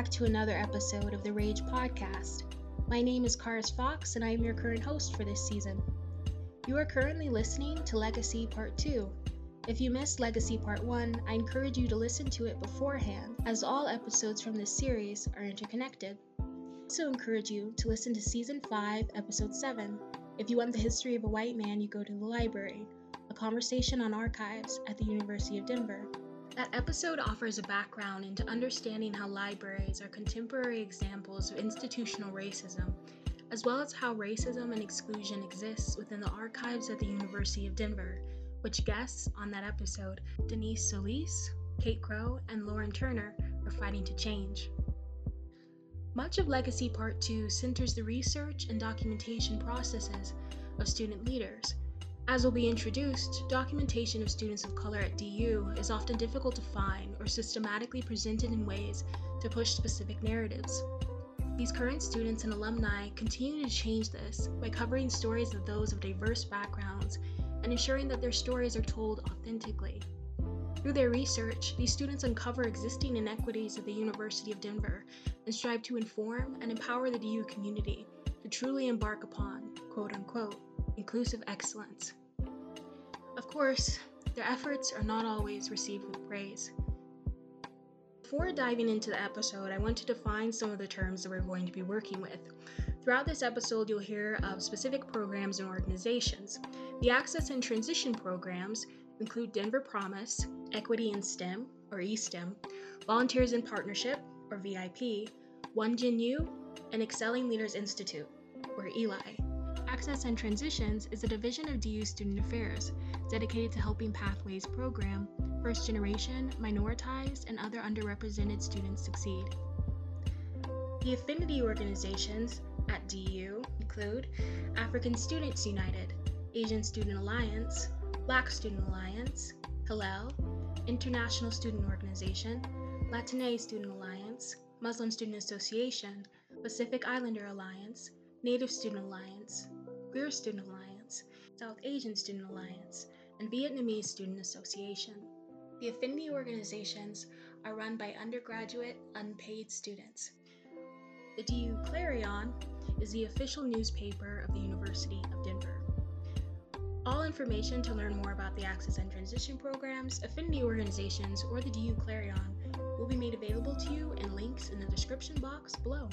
Back to another episode of the Rage Podcast. My name is Karis Fox, and I am your current host for this season. You are currently listening to Legacy Part 2. If you missed Legacy Part 1, I encourage you to listen to it beforehand, as all episodes from this series are interconnected. I also encourage you to listen to Season 5, Episode 7. If you want the history of a white man, you go to the library, a conversation on archives at the University of Denver. That episode offers a background into understanding how libraries are contemporary examples of institutional racism, as well as how racism and exclusion exists within the archives at the University of Denver, which guests on that episode, Denise Solis, Kate Crow, and Lauren Turner, are fighting to change. Much of Legacy Part 2 centers the research and documentation processes of student leaders as will be introduced, documentation of students of color at DU is often difficult to find or systematically presented in ways to push specific narratives. These current students and alumni continue to change this by covering stories of those of diverse backgrounds and ensuring that their stories are told authentically. Through their research, these students uncover existing inequities at the University of Denver and strive to inform and empower the DU community to truly embark upon, quote unquote, inclusive excellence. Of course, their efforts are not always received with praise. Before diving into the episode, I want to define some of the terms that we're going to be working with. Throughout this episode, you'll hear of specific programs and organizations. The Access and Transition programs include Denver Promise, Equity in STEM, or eSTEM, Volunteers in Partnership, or VIP, One Gen U, and Excelling Leaders Institute, or ELI. Access and Transitions is a division of DU Student Affairs dedicated to helping Pathways program first generation, minoritized, and other underrepresented students succeed. The affinity organizations at DU include African Students United, Asian Student Alliance, Black Student Alliance, Hillel, International Student Organization, Latine Student Alliance, Muslim Student Association, Pacific Islander Alliance, Native Student Alliance, Queer Student Alliance, South Asian Student Alliance, and Vietnamese Student Association. The affinity organizations are run by undergraduate, unpaid students. The DU Clarion is the official newspaper of the University of Denver. All information to learn more about the Access and Transition programs, affinity organizations, or the DU Clarion will be made available to you in links in the description box below.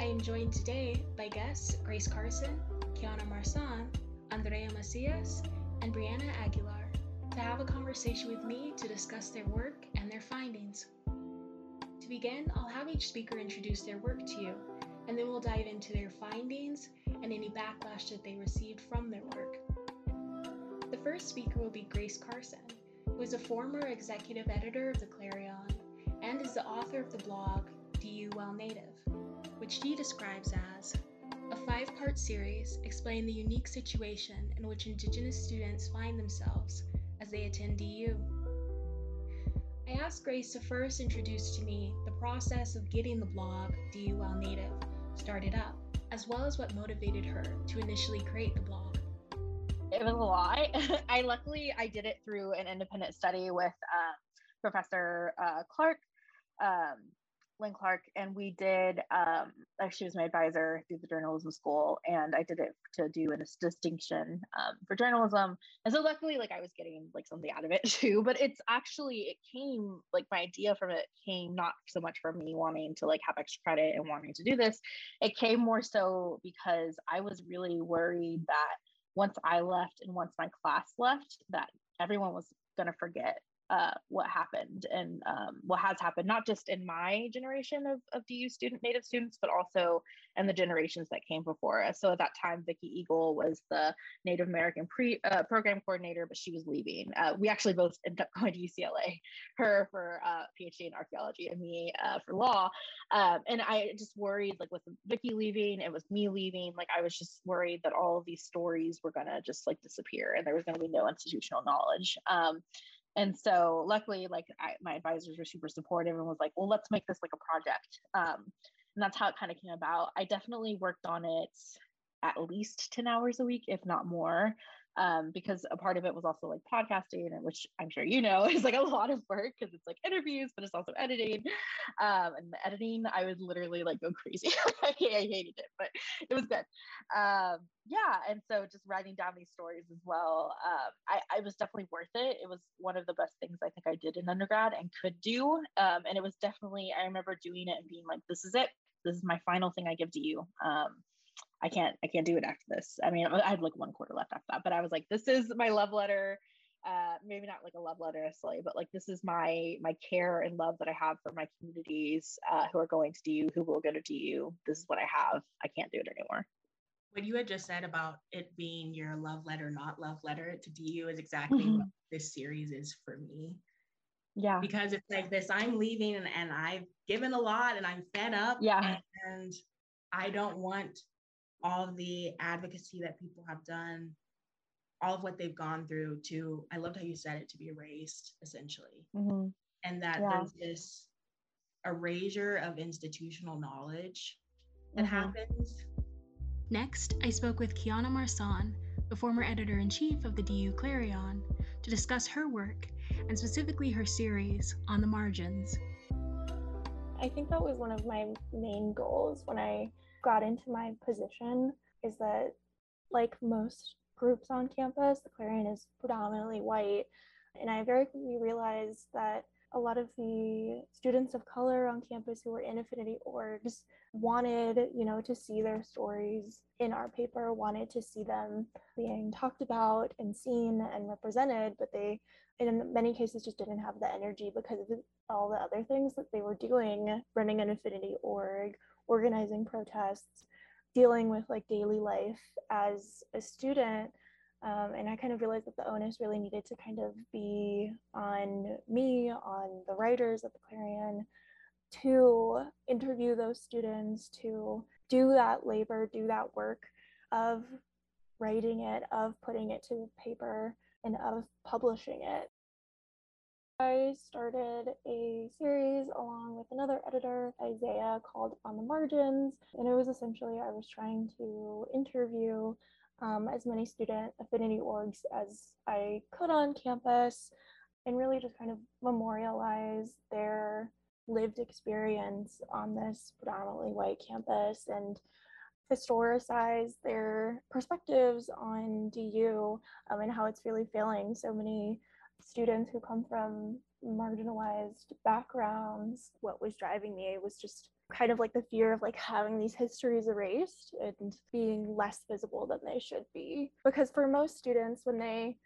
I am joined today by guests Grace Carson, Kiana Marsan, Andrea Macias, and Brianna Aguilar to have a conversation with me to discuss their work and their findings. To begin, I'll have each speaker introduce their work to you, and then we'll dive into their findings and any backlash that they received from their work. The first speaker will be Grace Carson, who is a former executive editor of the Clarion and is the author of the blog DU Well Native which she describes as a five part series explaining the unique situation in which Indigenous students find themselves as they attend DU. I asked Grace to first introduce to me the process of getting the blog DU Well Native started up, as well as what motivated her to initially create the blog. It was a lot. I luckily I did it through an independent study with uh, Professor uh, Clark. Um, Lynn Clark, and we did. Um, she was my advisor through the journalism school, and I did it to do a distinction um, for journalism. And so, luckily, like I was getting like something out of it too. But it's actually it came like my idea from it came not so much from me wanting to like have extra credit and wanting to do this. It came more so because I was really worried that once I left and once my class left, that everyone was going to forget uh, what happened and um, what has happened, not just in my generation of, of DU student native students, but also in the generations that came before us. So at that time, Vicki Eagle was the Native American pre uh, program coordinator, but she was leaving. Uh, we actually both ended up going to UCLA, her for uh, PhD in archaeology and me uh, for law. Um, and I just worried, like with Vicki leaving, it was me leaving. Like I was just worried that all of these stories were gonna just like disappear, and there was gonna be no institutional knowledge. Um, and so luckily like I, my advisors were super supportive and was like well let's make this like a project. Um, and that's how it kind of came about. I definitely worked on it at least 10 hours a week if not more um, because a part of it was also like podcasting, and which I'm sure you know is like a lot of work because it's like interviews, but it's also editing. Um, and the editing, I would literally like go crazy. I, hated it, but it was good. Um, yeah, and so just writing down these stories as well, um, I, I was definitely worth it. It was one of the best things I think I did in undergrad and could do. Um, and it was definitely I remember doing it and being like, "This is it. This is my final thing I give to you." Um, I can't I can't do it after this. I mean, I had like one quarter left after that, but I was like, this is my love letter. Uh, maybe not like a love letter necessarily, but like this is my my care and love that I have for my communities uh, who are going to DU, who will go to DU. This is what I have. I can't do it anymore. What you had just said about it being your love letter, not love letter to DU, is exactly mm-hmm. what this series is for me. Yeah. Because it's like this I'm leaving and, and I've given a lot and I'm fed up. Yeah. And I don't want all of the advocacy that people have done, all of what they've gone through to, I loved how you said it, to be erased essentially. Mm-hmm. And that yeah. there's this erasure of institutional knowledge that mm-hmm. happens. Next, I spoke with Kiana Marsan, the former editor in chief of the DU Clarion, to discuss her work and specifically her series on the margins. I think that was one of my main goals when I got into my position is that, like most groups on campus, the Clarion is predominantly white. And I very quickly realized that a lot of the students of color on campus who were in affinity orgs wanted, you know, to see their stories in our paper, wanted to see them being talked about and seen and represented, but they in many cases just didn't have the energy because of all the other things that they were doing, running an affinity org organizing protests, dealing with like daily life as a student. Um, and I kind of realized that the onus really needed to kind of be on me, on the writers at the Clarion, to interview those students, to do that labor, do that work of writing it, of putting it to paper, and of publishing it. I started a series along with another editor, Isaiah, called On the Margins. And it was essentially I was trying to interview um, as many student affinity orgs as I could on campus and really just kind of memorialize their lived experience on this predominantly white campus and historicize their perspectives on DU um, and how it's really failing so many students who come from marginalized backgrounds what was driving me was just kind of like the fear of like having these histories erased and being less visible than they should be. Because for most students when they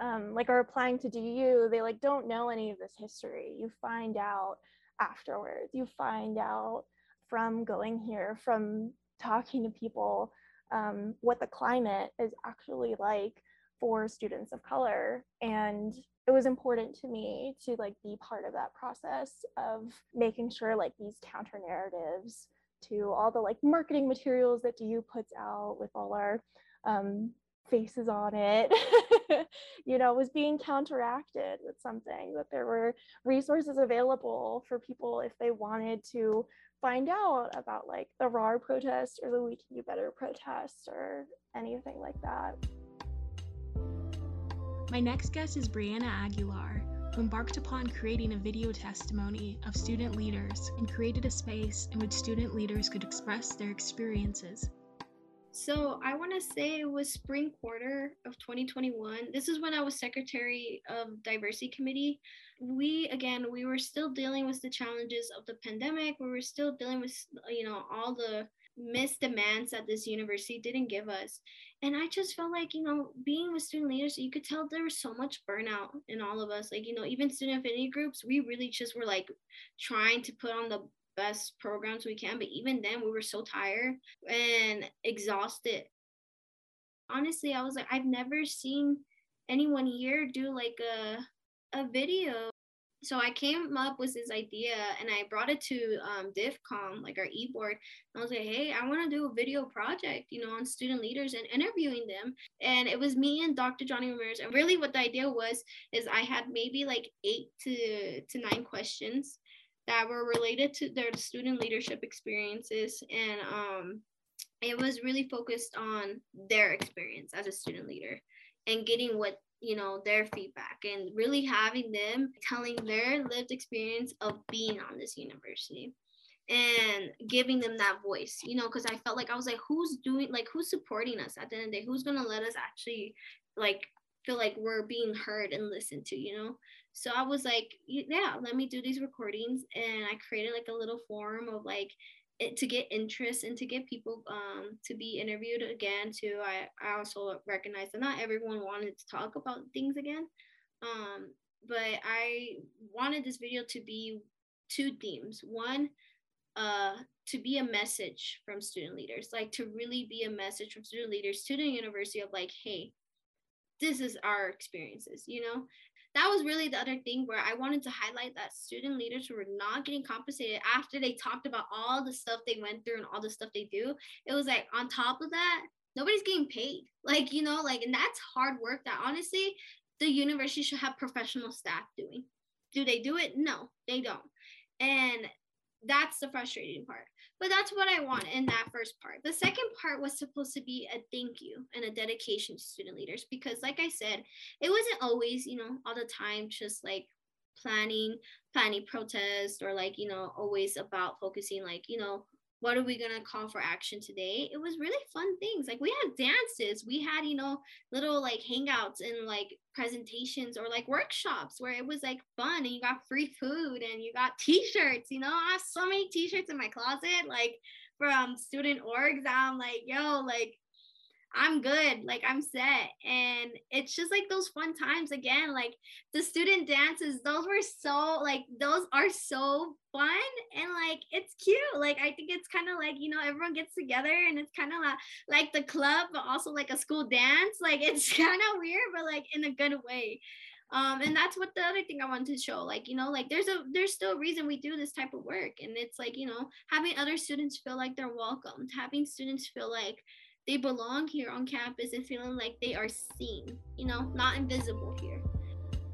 um, like are applying to du they like don't know any of this history. You find out afterwards. You find out from going here from talking to people um, what the climate is actually like for students of color. And it was important to me to like be part of that process of making sure like these counter narratives to all the like marketing materials that DU puts out with all our um, faces on it, you know, was being counteracted with something that there were resources available for people if they wanted to find out about like the RAR protest or the We Can Do Better protest or anything like that. My next guest is Brianna Aguilar, who embarked upon creating a video testimony of student leaders and created a space in which student leaders could express their experiences. So, I want to say it was spring quarter of 2021. This is when I was secretary of diversity committee. We again, we were still dealing with the challenges of the pandemic. We were still dealing with you know all the missed demands that this university didn't give us. And I just felt like, you know, being with student leaders, you could tell there was so much burnout in all of us. Like, you know, even student affinity groups, we really just were like trying to put on the best programs we can. But even then, we were so tired and exhausted. Honestly, I was like, I've never seen anyone here do like a, a video so I came up with this idea and I brought it to um, DivCom, like our e-board. I was like, hey, I want to do a video project, you know, on student leaders and interviewing them. And it was me and Dr. Johnny Ramirez. And really what the idea was is I had maybe like eight to, to nine questions that were related to their student leadership experiences. And um, it was really focused on their experience as a student leader and getting what you know their feedback and really having them telling their lived experience of being on this university and giving them that voice you know because i felt like i was like who's doing like who's supporting us at the end of the day? Who's gonna let us actually like feel like we're being heard and listened to you know? So i was like yeah let me do these recordings. And i created like a little forum of like to get interest and to get people um, to be interviewed again too I, I also recognize that not everyone wanted to talk about things again. Um, but i wanted this video to be two themes. One uh, to be a message from student leaders like to really be a message from student leaders to the university of like hey this is our experiences you know that was really the other thing where I wanted to highlight that student leaders who were not getting compensated after they talked about all the stuff they went through and all the stuff they do. It was like on top of that, nobody's getting paid. Like, you know, like, and that's hard work that honestly the university should have professional staff doing. Do they do it? No, they don't. And that's the frustrating part. But that's what I want in that first part. The second part was supposed to be a thank you and a dedication to student leaders because, like I said, it wasn't always, you know, all the time just like planning, planning protest or like, you know, always about focusing like, you know, what are we going to call for action today? It was really fun things. Like we had dances. We had you know little like hangouts and like presentations or like workshops where it was like fun and you got free food and you got t-shirts you know? I have so many t-shirts in my closet like from student orgs. I'm like yo like I'm good. Like I'm set. And it's just like those fun times again. Like the student dances, those were so like those are so fun and like it's cute. Like I think it's kind of like, you know, everyone gets together and it's kind of like like the club, but also like a school dance. Like it's kind of weird, but like in a good way. Um, and that's what the other thing I wanted to show. Like, you know, like there's a there's still a reason we do this type of work. And it's like, you know, having other students feel like they're welcomed, having students feel like they belong here on campus and feeling like they are seen, you know, not invisible here.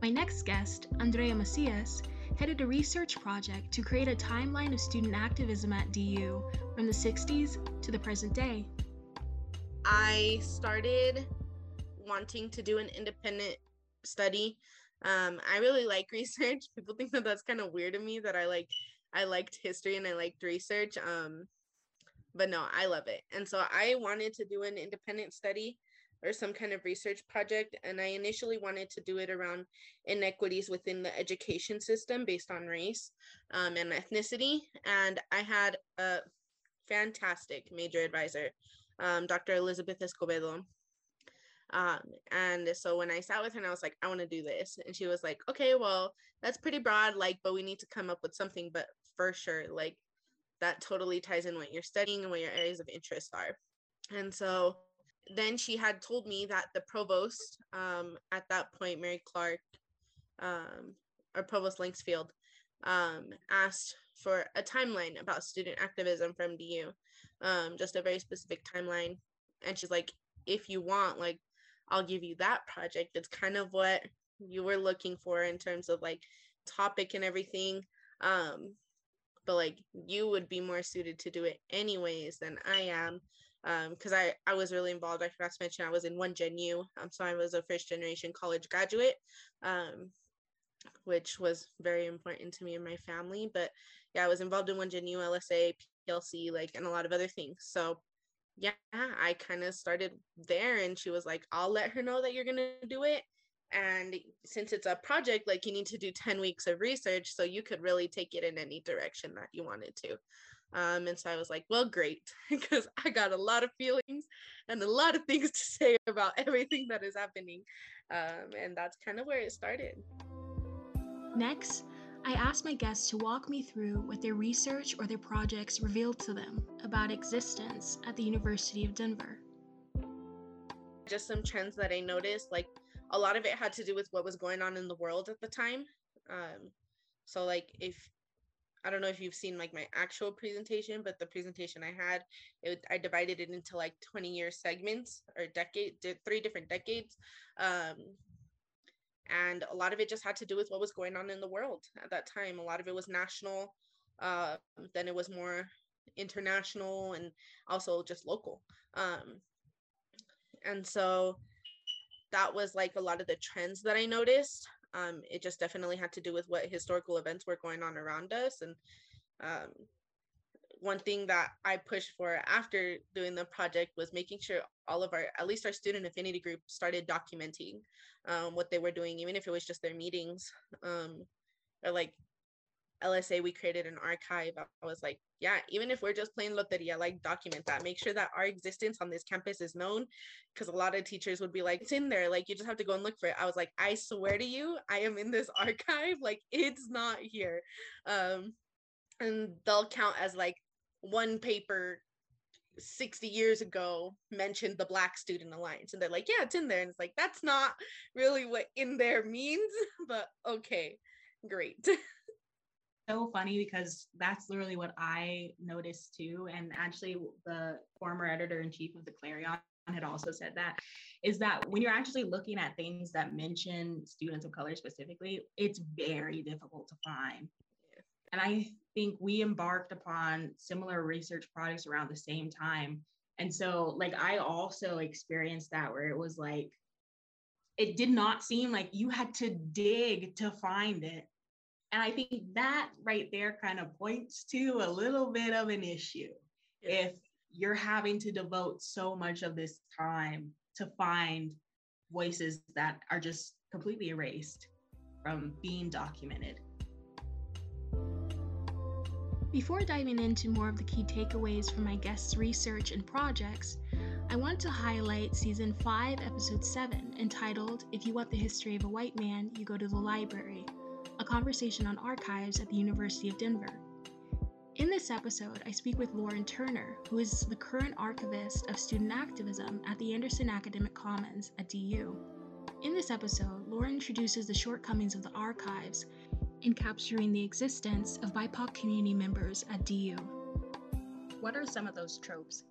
My next guest, Andrea Macias, headed a research project to create a timeline of student activism at DU from the 60s to the present day. I started wanting to do an independent study. Um, I really like research. People think that that's kind of weird to me that I like I liked history and I liked research. Um, but no, I love it. And so I wanted to do an independent study or some kind of research project. And I initially wanted to do it around inequities within the education system based on race um, and ethnicity. And I had a fantastic major advisor, um, Dr. Elizabeth Escobedo. Um, and so when I sat with her and I was like, I want to do this. And she was like, okay, well, that's pretty broad, like, but we need to come up with something, but for sure, like, that totally ties in what you're studying and what your areas of interest are. And so then she had told me that the provost um, at that point, Mary Clark, um, or Provost Lanksfield, um, asked for a timeline about student activism from DU, um, just a very specific timeline. And she's like, if you want, like, I'll give you that project. It's kind of what you were looking for in terms of like topic and everything. Um, but like you would be more suited to do it anyways than I am. Um, because I, I was really involved. I forgot to mention I was in one Gen U. Um, so I was a first generation college graduate, um, which was very important to me and my family. But yeah, I was involved in one Gen U, LSA, PLC, like, and a lot of other things. So yeah, I kind of started there, and she was like, "I'll let her know that you're gonna do it." And since it's a project like you need to do 10 weeks of research so you could really take it in any direction that you wanted to. Um, and so i was like well great because i got a lot of feelings and a lot of things to say about everything that is happening. Um, and that's kind of where it started. Next I asked my guests to walk me through what their research or their projects revealed to them about existence at the University of Denver. Just some trends that I noticed, like a lot of it had to do with what was going on in the world at the time. Um, so like if I don't know if you've seen like my actual presentation, but the presentation I had, it, I divided it into like 20 year segments or decade, three different decades. Um, and a lot of it just had to do with what was going on in the world at that time. A lot of it was national. Uh, then it was more international and also just local. Um, and so that was like a lot of the trends that I noticed. Um, it just definitely had to do with what historical events were going on around us. And um, one thing that I pushed for after doing the project was making sure all of our, at least our student affinity group, started documenting um, what they were doing, even if it was just their meetings. Um, or like LSA, we created an archive. I was like, yeah, even if we're just playing Loteria, like document that. Make sure that our existence on this campus is known. Because a lot of teachers would be like, it's in there. Like, you just have to go and look for it. I was like, I swear to you, I am in this archive. Like, it's not here. Um, and they'll count as like one paper 60 years ago mentioned the Black Student Alliance. And they're like, yeah, it's in there. And it's like, that's not really what in there means, but okay, great. so funny because that's literally what I noticed too. And actually, the former editor in chief of the Clarion had also said that is that when you're actually looking at things that mention students of color specifically, it's very difficult to find. And I think we embarked upon similar research projects around the same time. And so, like, I also experienced that where it was like, it did not seem like you had to dig to find it. And I think that right there kind of points to a little bit of an issue. If you're having to devote so much of this time to find voices that are just completely erased from being documented. Before diving into more of the key takeaways from my guests' research and projects, I want to highlight Season 5, Episode 7, entitled If You Want the History of a White Man, You Go to the Library, a conversation on archives at the University of Denver. In this episode, I speak with Lauren Turner, who is the current archivist of student activism at the Anderson Academic Commons at DU. In this episode, Lauren introduces the shortcomings of the archives in capturing the existence of BIPOC community members at DU. What are some of those tropes?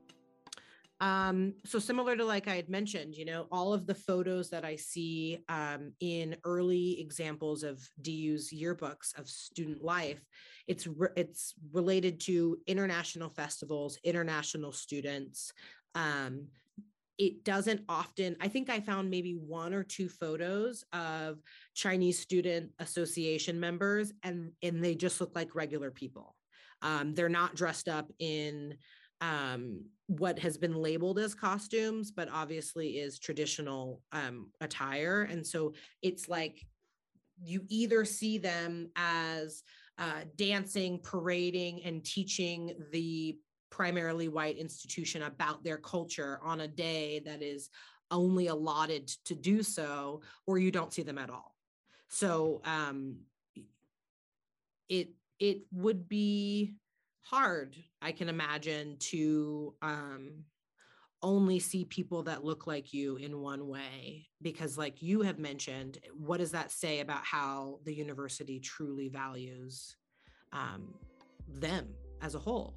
Um, so similar to like I had mentioned, you know, all of the photos that I see um, in early examples of DU's yearbooks of student life, it's re- it's related to international festivals, international students, um, it doesn't often i think i found maybe one or two photos of chinese student association members and and they just look like regular people. Um, they're not dressed up in um, what has been labeled as costumes but obviously is traditional um, attire and so it's like you either see them as uh, dancing parading and teaching the primarily white institution about their culture on a day that is only allotted to do so, or you don't see them at all. So um, it it would be hard, I can imagine, to um, only see people that look like you in one way because like you have mentioned what does that say about how the university truly values um, them as a whole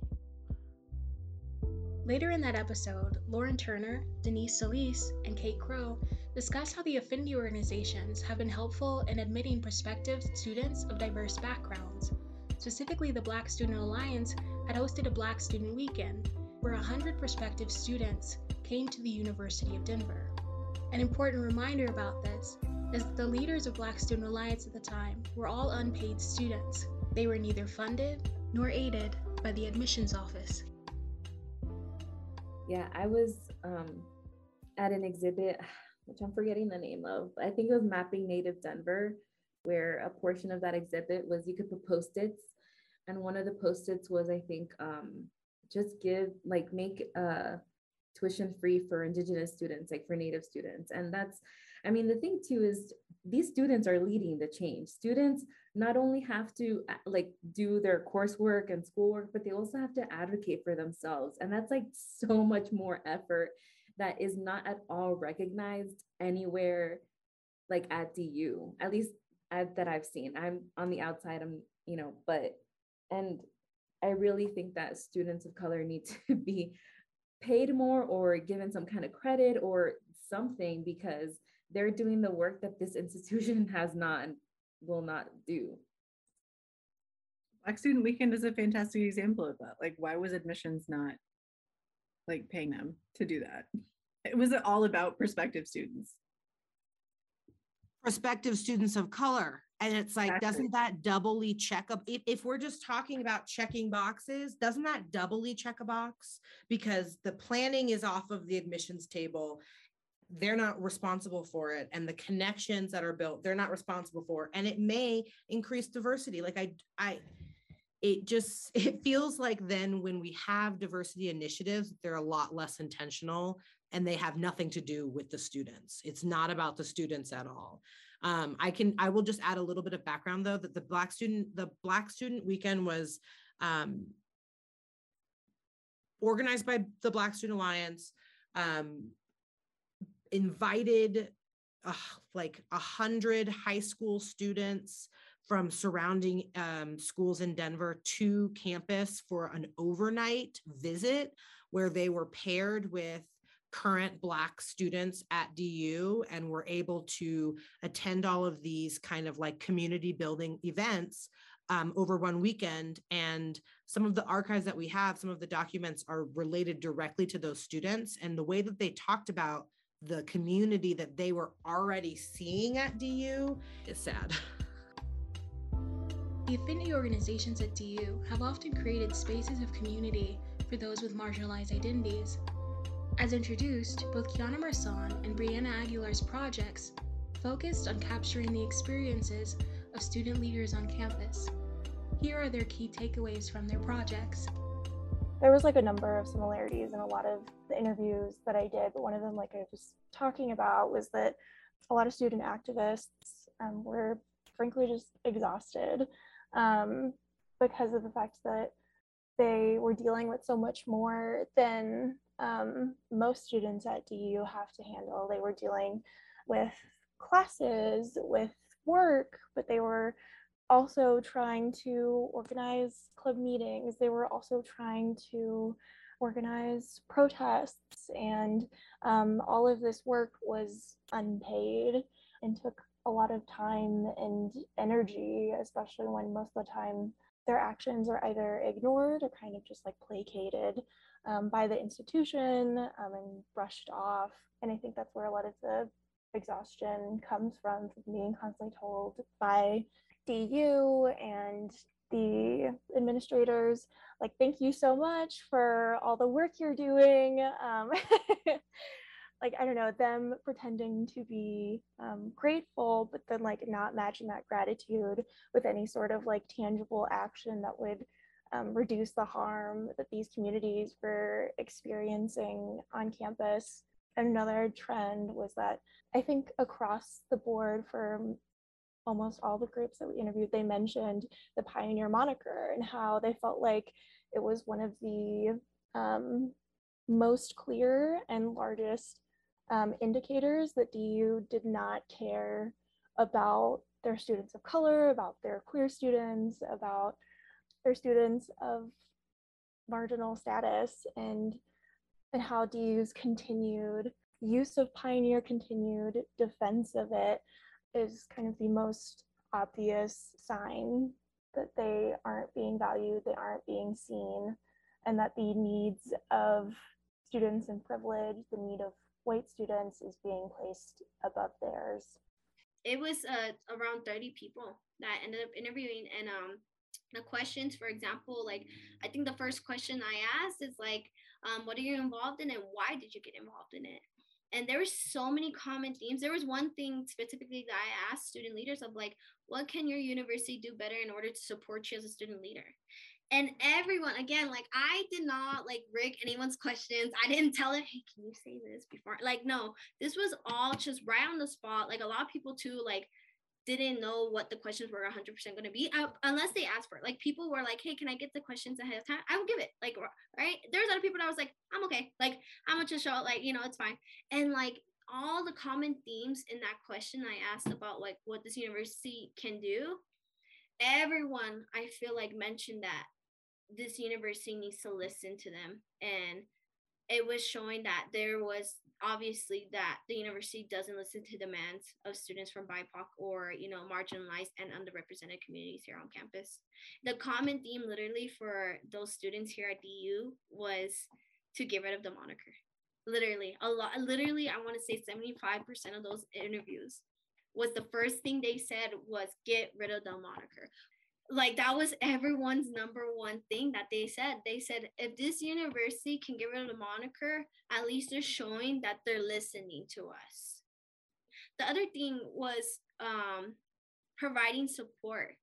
Later in that episode, Lauren Turner, Denise Solis, and Kate Crow discuss how the affinity organizations have been helpful in admitting prospective students of diverse backgrounds. Specifically, the Black Student Alliance had hosted a Black Student Weekend where 100 prospective students came to the University of Denver. An important reminder about this is that the leaders of Black Student Alliance at the time were all unpaid students. They were neither funded nor aided by the admissions office. Yeah, I was um, at an exhibit, which I'm forgetting the name of. I think it was Mapping Native Denver, where a portion of that exhibit was you could put post-its. And one of the post-its was, I think, um, just give, like, make uh, tuition free for Indigenous students, like for Native students. And that's, I mean, the thing too is these students are leading the change. Students not only have to uh, like do their coursework and schoolwork, but they also have to advocate for themselves. And that's like so much more effort that is not at all recognized anywhere like at DU, at least at, that I've seen. I'm on the outside, I'm, you know, but, and I really think that students of color need to be paid more or given some kind of credit or something because they're doing the work that this institution has not and will not do. Black Student Weekend is a fantastic example of that. Like, why was admissions not like paying them to do that? It was all about prospective students. Prospective students of color. And it's like, exactly. doesn't that doubly check up? If, if we're just talking about checking boxes, doesn't that doubly check a box? Because the planning is off of the admissions table. They're not responsible for it. And the connections that are built, they're not responsible for. And it may increase diversity. Like I, I, it just it feels like then when we have diversity initiatives they're a lot less intentional and they have nothing to do with the students. It's not about the students at all. Um, i can i will just add a little bit of background though that the black student the black student weekend was um, organized by the black student alliance um, invited uh, like a hundred high school students from surrounding um, schools in Denver to campus for an overnight visit where they were paired with current Black students at DU and were able to attend all of these kind of like community building events um, over one weekend. And some of the archives that we have, some of the documents are related directly to those students. And the way that they talked about the community that they were already seeing at DU is sad. The affinity organizations at DU have often created spaces of community for those with marginalized identities. As introduced, both Kiana Marsan and Brianna Aguilar's projects focused on capturing the experiences of student leaders on campus. Here are their key takeaways from their projects. There was like a number of similarities in a lot of the interviews that I did, but one of them, like I was talking about, was that a lot of student activists um, were frankly just exhausted um, because of the fact that they were dealing with so much more than um, most students at DU have to handle. They were dealing with classes, with work, but they were also trying to organize club meetings. They were also trying to organize protests, and um, all of this work was unpaid and took a lot of time and energy, especially when most of the time their actions are either ignored or kind of just like placated um, by the institution um, and brushed off. And I think that's where a lot of the exhaustion comes from, from being constantly told by DU and the administrators like thank you so much for all the work you're doing um, like I don't know them pretending to be um, grateful, but then like not matching that gratitude with any sort of like tangible action that would um, reduce the harm that these communities were experiencing on campus. Another trend was that I think across the board for almost all the groups that we interviewed, they mentioned the pioneer moniker and how they felt like it was one of the um, most clear and largest um, indicators that DU did not care about their students of color, about their queer students, about their students of marginal status, and and how DU's continued use of Pioneer, continued defense of it, is kind of the most obvious sign that they aren't being valued, they aren't being seen, and that the needs of students in privilege, the need of white students is being placed above theirs. It was uh, around 30 people that ended up interviewing and um the questions for example like i think the first question i asked is like um, what are you involved in and why did you get involved in it? And there were so many common themes. There was one thing specifically that i asked student leaders of like what can your university do better in order to support you as a student leader and everyone again like i did not like rig anyone's questions. I didn't tell it hey can you say this before? Like no this was all just right on the spot. Like a lot of people too like didn't know what the questions were 100% going to be uh, unless they asked for it. Like people were like hey can i get the questions ahead of time? I will give it like right? There's other people that was like i'm okay. Like i'm gonna just show like you know it's fine. And like all the common themes in that question i asked about like what this university can do everyone i feel like mentioned that this university needs to listen to them and it was showing that there was obviously that the university doesn't listen to demands of students from BIPOC or you know marginalized and underrepresented communities here on campus. The common theme literally for those students here at DU was to get rid of the moniker. Literally, a lot literally I want to say 75% of those interviews was the first thing they said was get rid of the moniker like that was everyone's number one thing that they said. They said if this university can get rid of the moniker at least they're showing that they're listening to us. The other thing was um providing support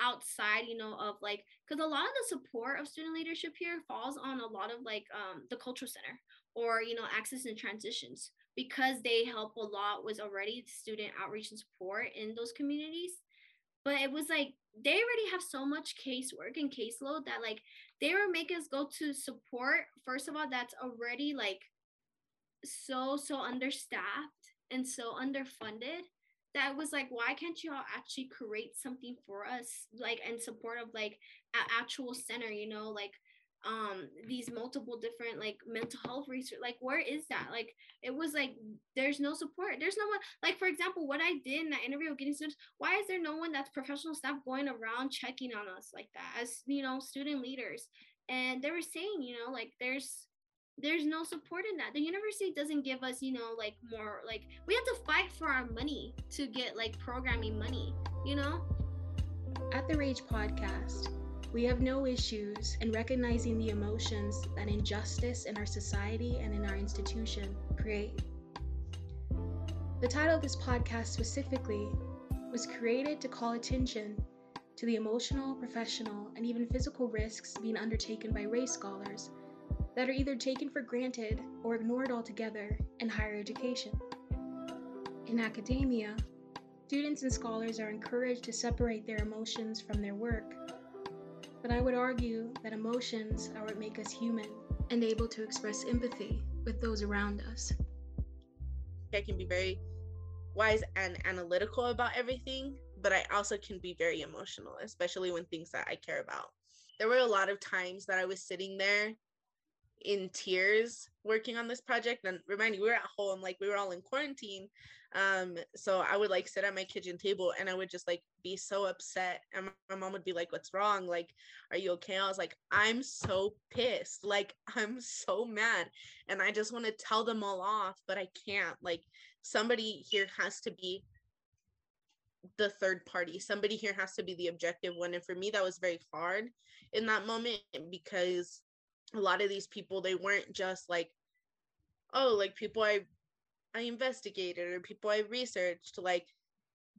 outside you know of like because a lot of the support of student leadership here falls on a lot of like um the cultural center or you know access and transitions because they help a lot with already student outreach and support in those communities but it was like they already have so much casework and caseload that like they were making us go to support first of all that's already like so so understaffed and so underfunded that was like why can't you all actually create something for us like in support of like an actual center you know like um these multiple different like mental health research like where is that? Like it was like there's no support. There's no one like for example what i did in that interview with getting students why is there no one that's professional staff going around checking on us like that as you know student leaders? And they were saying you know like there's there's no support in that. The university doesn't give us you know like more like we have to fight for our money to get like programming money you know? At the rage podcast we have no issues in recognizing the emotions that injustice in our society and in our institution create. The title of this podcast specifically was created to call attention to the emotional, professional, and even physical risks being undertaken by race scholars that are either taken for granted or ignored altogether in higher education. In academia, students and scholars are encouraged to separate their emotions from their work but I would argue that emotions are what make us human and able to express empathy with those around us. I can be very wise and analytical about everything, but I also can be very emotional, especially when things that I care about. There were a lot of times that I was sitting there in tears working on this project and remind you we were at home like we were all in quarantine um so i would like sit at my kitchen table and i would just like be so upset and my mom would be like what's wrong? Like are you okay? I was like i'm so pissed. Like i'm so mad. And i just want to tell them all off but i can't. Like somebody here has to be the third party. Somebody here has to be the objective one. And for me that was very hard in that moment because a lot of these people they weren't just like oh like people i i investigated or people i researched like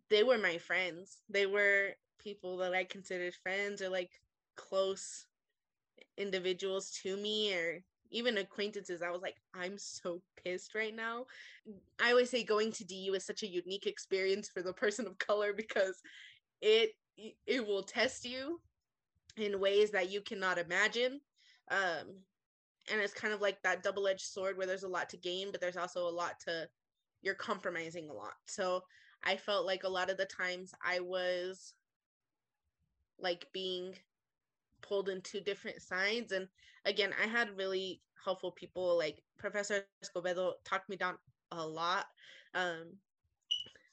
they were my friends. They were people that i considered friends or like close individuals to me or even acquaintances. I was like i'm so pissed right now. I always say going to du is such a unique experience for the person of color because it it will test you in ways that you cannot imagine. Um and it's kind of like that double-edged sword where there's a lot to gain but there's also a lot to you're compromising a lot. So i felt like a lot of the times i was like being pulled into different sides. And again i had really helpful people like professor escobedo talked me down a lot um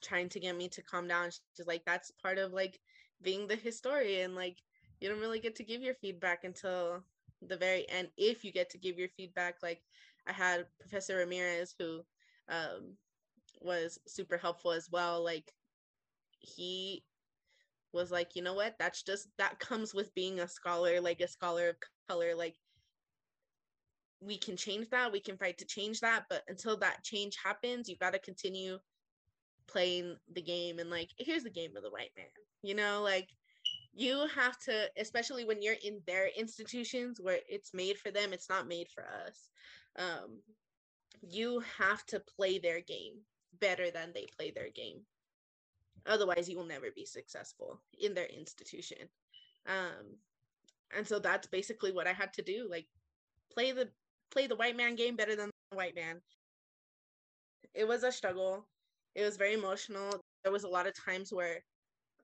trying to get me to calm down. She's like that's part of like being the historian. Like you don't really get to give your feedback until the very end if you get to give your feedback like i had professor ramirez who um, was super helpful as well like he was like you know what? That's just that comes with being a scholar like a scholar of color like we can change that we can fight to change that but until that change happens you got to continue playing the game and like here's the game of the white man you know like you have to especially when you're in their institutions where it's made for them it's not made for us um, you have to play their game better than they play their game. Otherwise you will never be successful in their institution. Um, and so that's basically what i had to do like play the play the white man game better than the white man. It was a struggle. It was very emotional. There was a lot of times where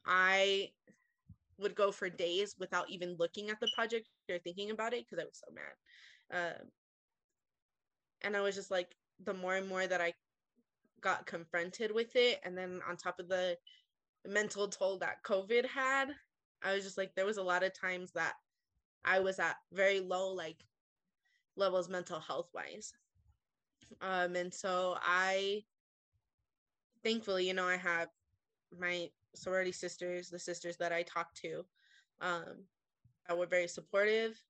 i would go for days without even looking at the project or thinking about it because I was so mad. Uh, and I was just like, the more and more that I got confronted with it, and then on top of the mental toll that COVID had, I was just like, there was a lot of times that I was at very low, like, levels mental health wise. Um, and so I, thankfully, you know, I have my sorority sisters, the sisters that I talked to, um, that were very supportive.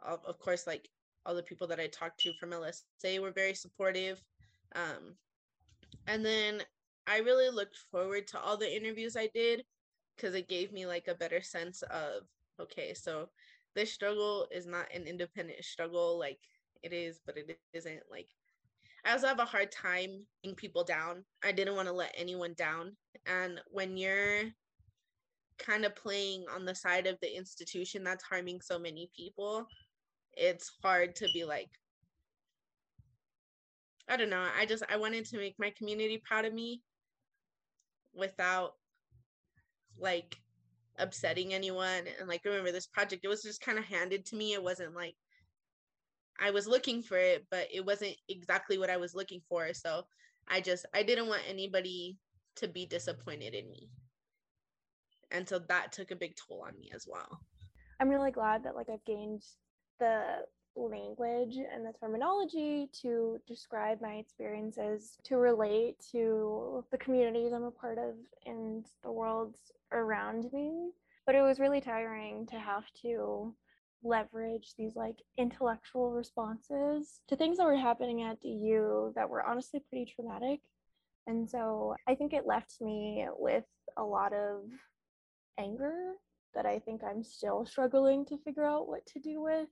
Of, of course, like all the people that I talked to from LSA were very supportive. Um, and then I really looked forward to all the interviews I did because it gave me like a better sense of okay, so this struggle is not an independent struggle like it is, but it isn't like I also have a hard time being people down. I didn't want to let anyone down. And when you're kind of playing on the side of the institution that's harming so many people, it's hard to be like, I don't know. I just, I wanted to make my community proud of me without like upsetting anyone. And like, remember this project, it was just kind of handed to me. It wasn't like, I was looking for it, but it wasn't exactly what I was looking for. So I just I didn't want anybody to be disappointed in me. And so that took a big toll on me as well. I'm really glad that like I've gained the language and the terminology to describe my experiences, to relate to the communities I'm a part of and the worlds around me. But it was really tiring to have to leverage these like intellectual responses to things that were happening at DU that were honestly pretty traumatic. And so I think it left me with a lot of anger that I think I'm still struggling to figure out what to do with.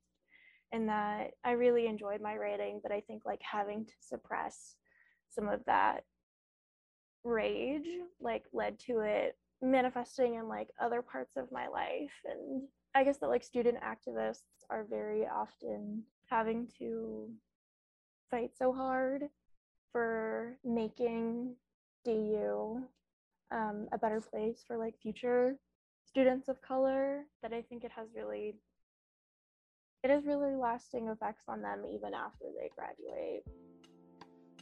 And that I really enjoyed my writing, but I think like having to suppress some of that rage like led to it manifesting in like other parts of my life and I guess that like student activists are very often having to fight so hard for making DU um, a better place for like future students of color that I think it has really it has really lasting effects on them even after they graduate.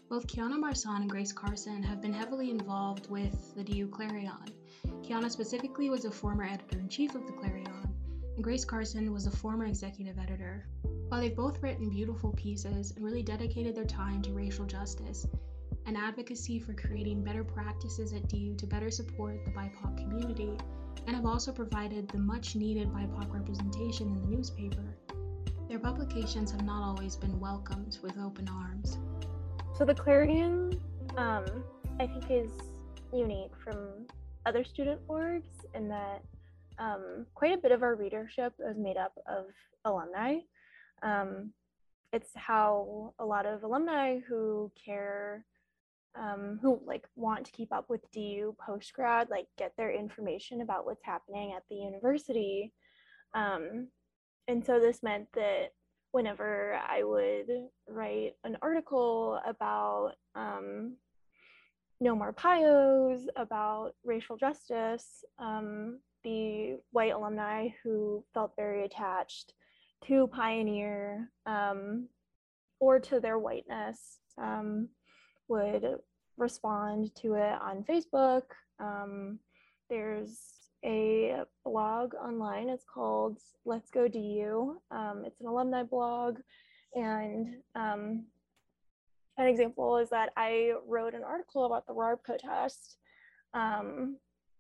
Both Kiana Marsan and Grace Carson have been heavily involved with the DU Clarion. Kiana specifically was a former editor in chief of the Clarion, and Grace Carson was a former executive editor. While they've both written beautiful pieces and really dedicated their time to racial justice and advocacy for creating better practices at DU to better support the BIPOC community, and have also provided the much needed BIPOC representation in the newspaper, their publications have not always been welcomed with open arms. So the Clarion, um, I think, is unique from other student orgs in that um, quite a bit of our readership is made up of alumni. Um, it's how a lot of alumni who care, um, who like want to keep up with DU post grad, like get their information about what's happening at the university. Um, and so this meant that whenever I would write an article about um, no more PIOs, about racial justice, um, the white alumni who felt very attached to Pioneer um, or to their whiteness um, would respond to it on Facebook. Um, there's a blog online. It's called Let's Go DU. Um, it's an alumni blog. And um, an example is that I wrote an article about the RARB protest. Um,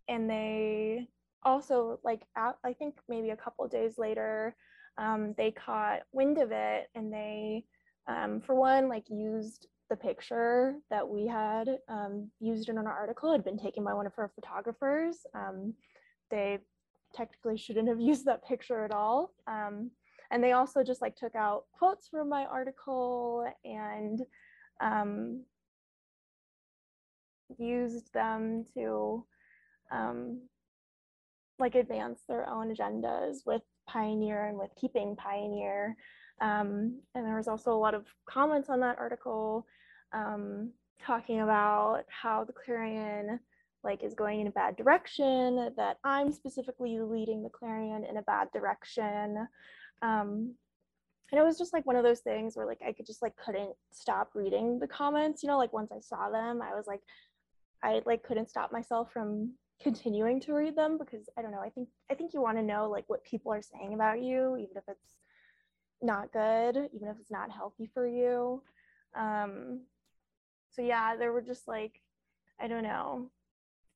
and they also like i think maybe a couple days later um, they caught wind of it and they um, for one like used the picture that we had um, used in an article had been taken by one of our photographers um, they technically shouldn't have used that picture at all um, and they also just like took out quotes from my article and um, used them to um, like advance their own agendas with Pioneer and with keeping Pioneer. Um, and there was also a lot of comments on that article um, talking about how the Clarion like is going in a bad direction, that I'm specifically leading the Clarion in a bad direction. Um, and it was just like one of those things where like I could just like couldn't stop reading the comments, you know, like once I saw them, I was like, I like couldn't stop myself from continuing to read them because I don't know. I think I think you want to know like what people are saying about you, even if it's not good, even if it's not healthy for you. Um, so yeah, there were just like I don't know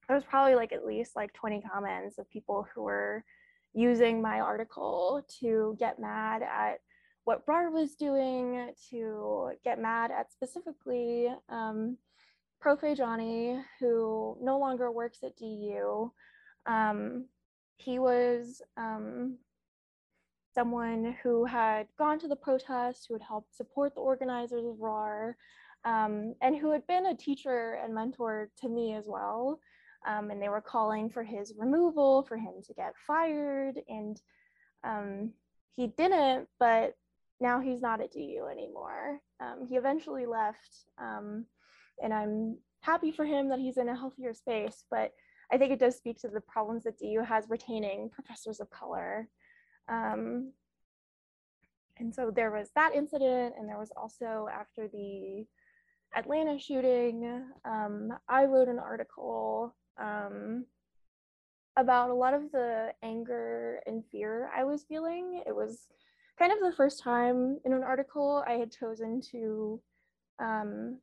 there was probably like at least like 20 comments of people who were using my article to get mad at what RAR was doing, to get mad at specifically um, Johnny, who no longer works at DU. Um, he was um, someone who had gone to the protest, who had helped support the organizers of RAR, um, and who had been a teacher and mentor to me as well. Um, and they were calling for his removal, for him to get fired, and um, he didn't, but now he's not at DU anymore. Um, he eventually left, um, and I'm happy for him that he's in a healthier space, but I think it does speak to the problems that DU has retaining professors of color. Um, and so there was that incident, and there was also after the Atlanta shooting, um, I wrote an article um, about a lot of the anger and fear I was feeling. It was kind of the first time in an article I had chosen to um,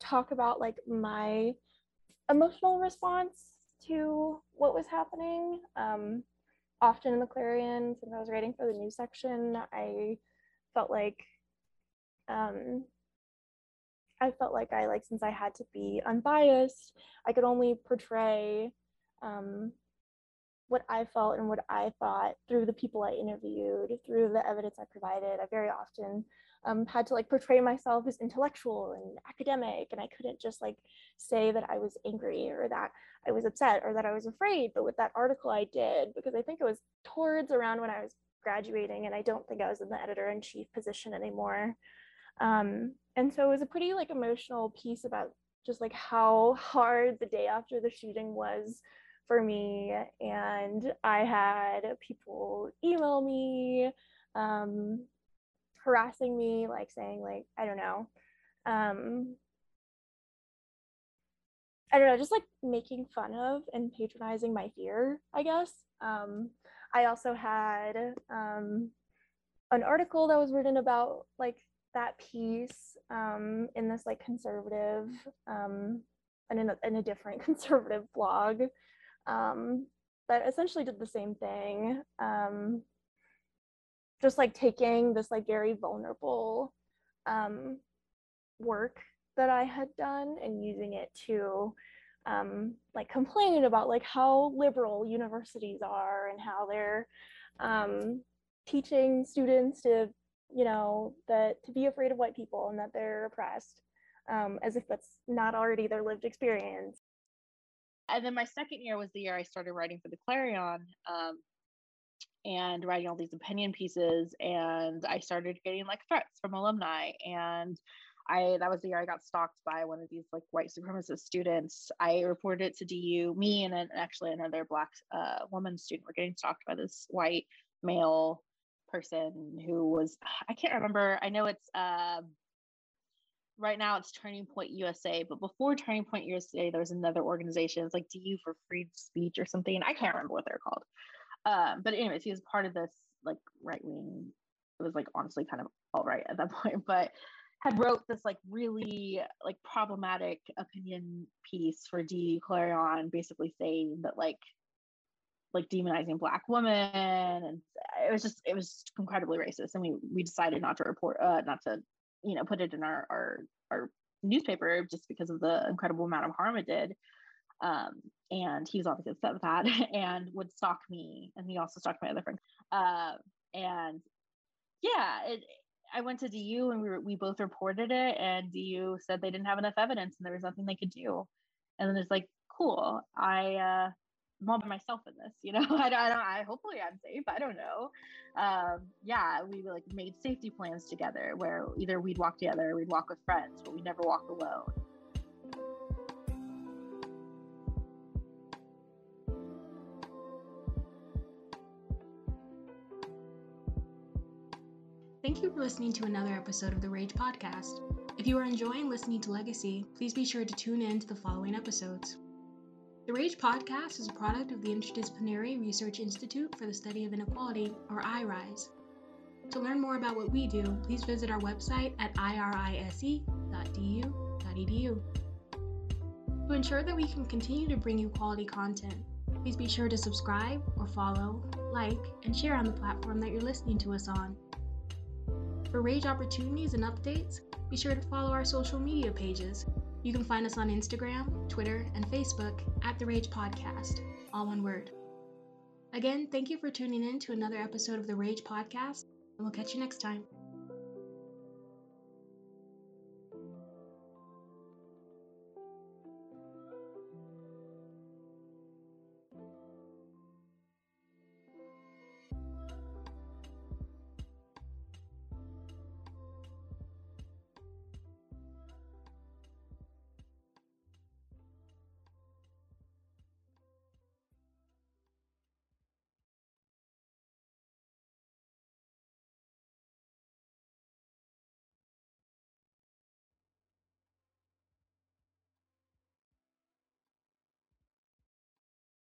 talk about like my emotional response to what was happening. Um, often in the Clarion, since I was writing for the news section, I felt like um, I felt like I like since I had to be unbiased, I could only portray um, what I felt and what I thought through the people I interviewed, through the evidence I provided. I very often um, had to like portray myself as intellectual and academic, and I couldn't just like say that I was angry or that I was upset or that I was afraid. But with that article, I did because I think it was towards around when I was graduating, and I don't think I was in the editor in chief position anymore. Um, and so it was a pretty like emotional piece about just like how hard the day after the shooting was for me and i had people email me um, harassing me, like saying like, I don't know, um, I don't know, just like making fun of and patronizing my fear, I guess. Um, I also had um, an article that was written about like that piece um, in this like conservative um, and in a, in a different conservative blog um, that essentially did the same thing. Um, just like taking this like very vulnerable um, work that I had done and using it to um, like complain about like how liberal universities are and how they're um, teaching students to you know that to be afraid of white people and that they're oppressed um, as if that's not already their lived experience and then my second year was the year i started writing for the clarion um, and writing all these opinion pieces and i started getting like threats from alumni and i that was the year i got stalked by one of these like white supremacist students. I reported it to du me and actually another black uh, woman student were getting stalked by this white male person who was i can't remember i know it's uh, right now it's turning point usa but before turning point usa there was another organization. It's like du for free speech or something? I can't remember what they're called. Um, but anyways, he was part of this like right wing. It was like honestly kind of alt-right at that point, but had wrote this like really like problematic opinion piece for D Clarion, basically saying that like like demonizing black women and it was just it was incredibly racist and we we decided not to report uh not to you know put it in our our our newspaper just because of the incredible amount of harm it did um, and he was obviously upset with that and would stalk me. And he also stalked my other friend. Uh, and yeah, it, I went to DU and we, were, we both reported it, and DU said they didn't have enough evidence and there was nothing they could do. And then it's like, cool, I, uh, I'm all by myself in this, you know. I, don't, I don't. I hopefully I'm safe. I don't know. Um, yeah, we like made safety plans together where either we'd walk together, or we'd walk with friends, but we never walk alone. Thank you for listening to another episode of the Rage Podcast. If you are enjoying listening to Legacy, please be sure to tune in to the following episodes. The Rage Podcast is a product of the Interdisciplinary Research Institute for the Study of Inequality, or IRISE. To learn more about what we do, please visit our website at irise.du.edu. To ensure that we can continue to bring you quality content, please be sure to subscribe or follow, like, and share on the platform that you're listening to us on. For Rage opportunities and updates, be sure to follow our social media pages. You can find us on Instagram, Twitter, and Facebook at The Rage Podcast, all one word. Again, thank you for tuning in to another episode of The Rage Podcast, and we'll catch you next time.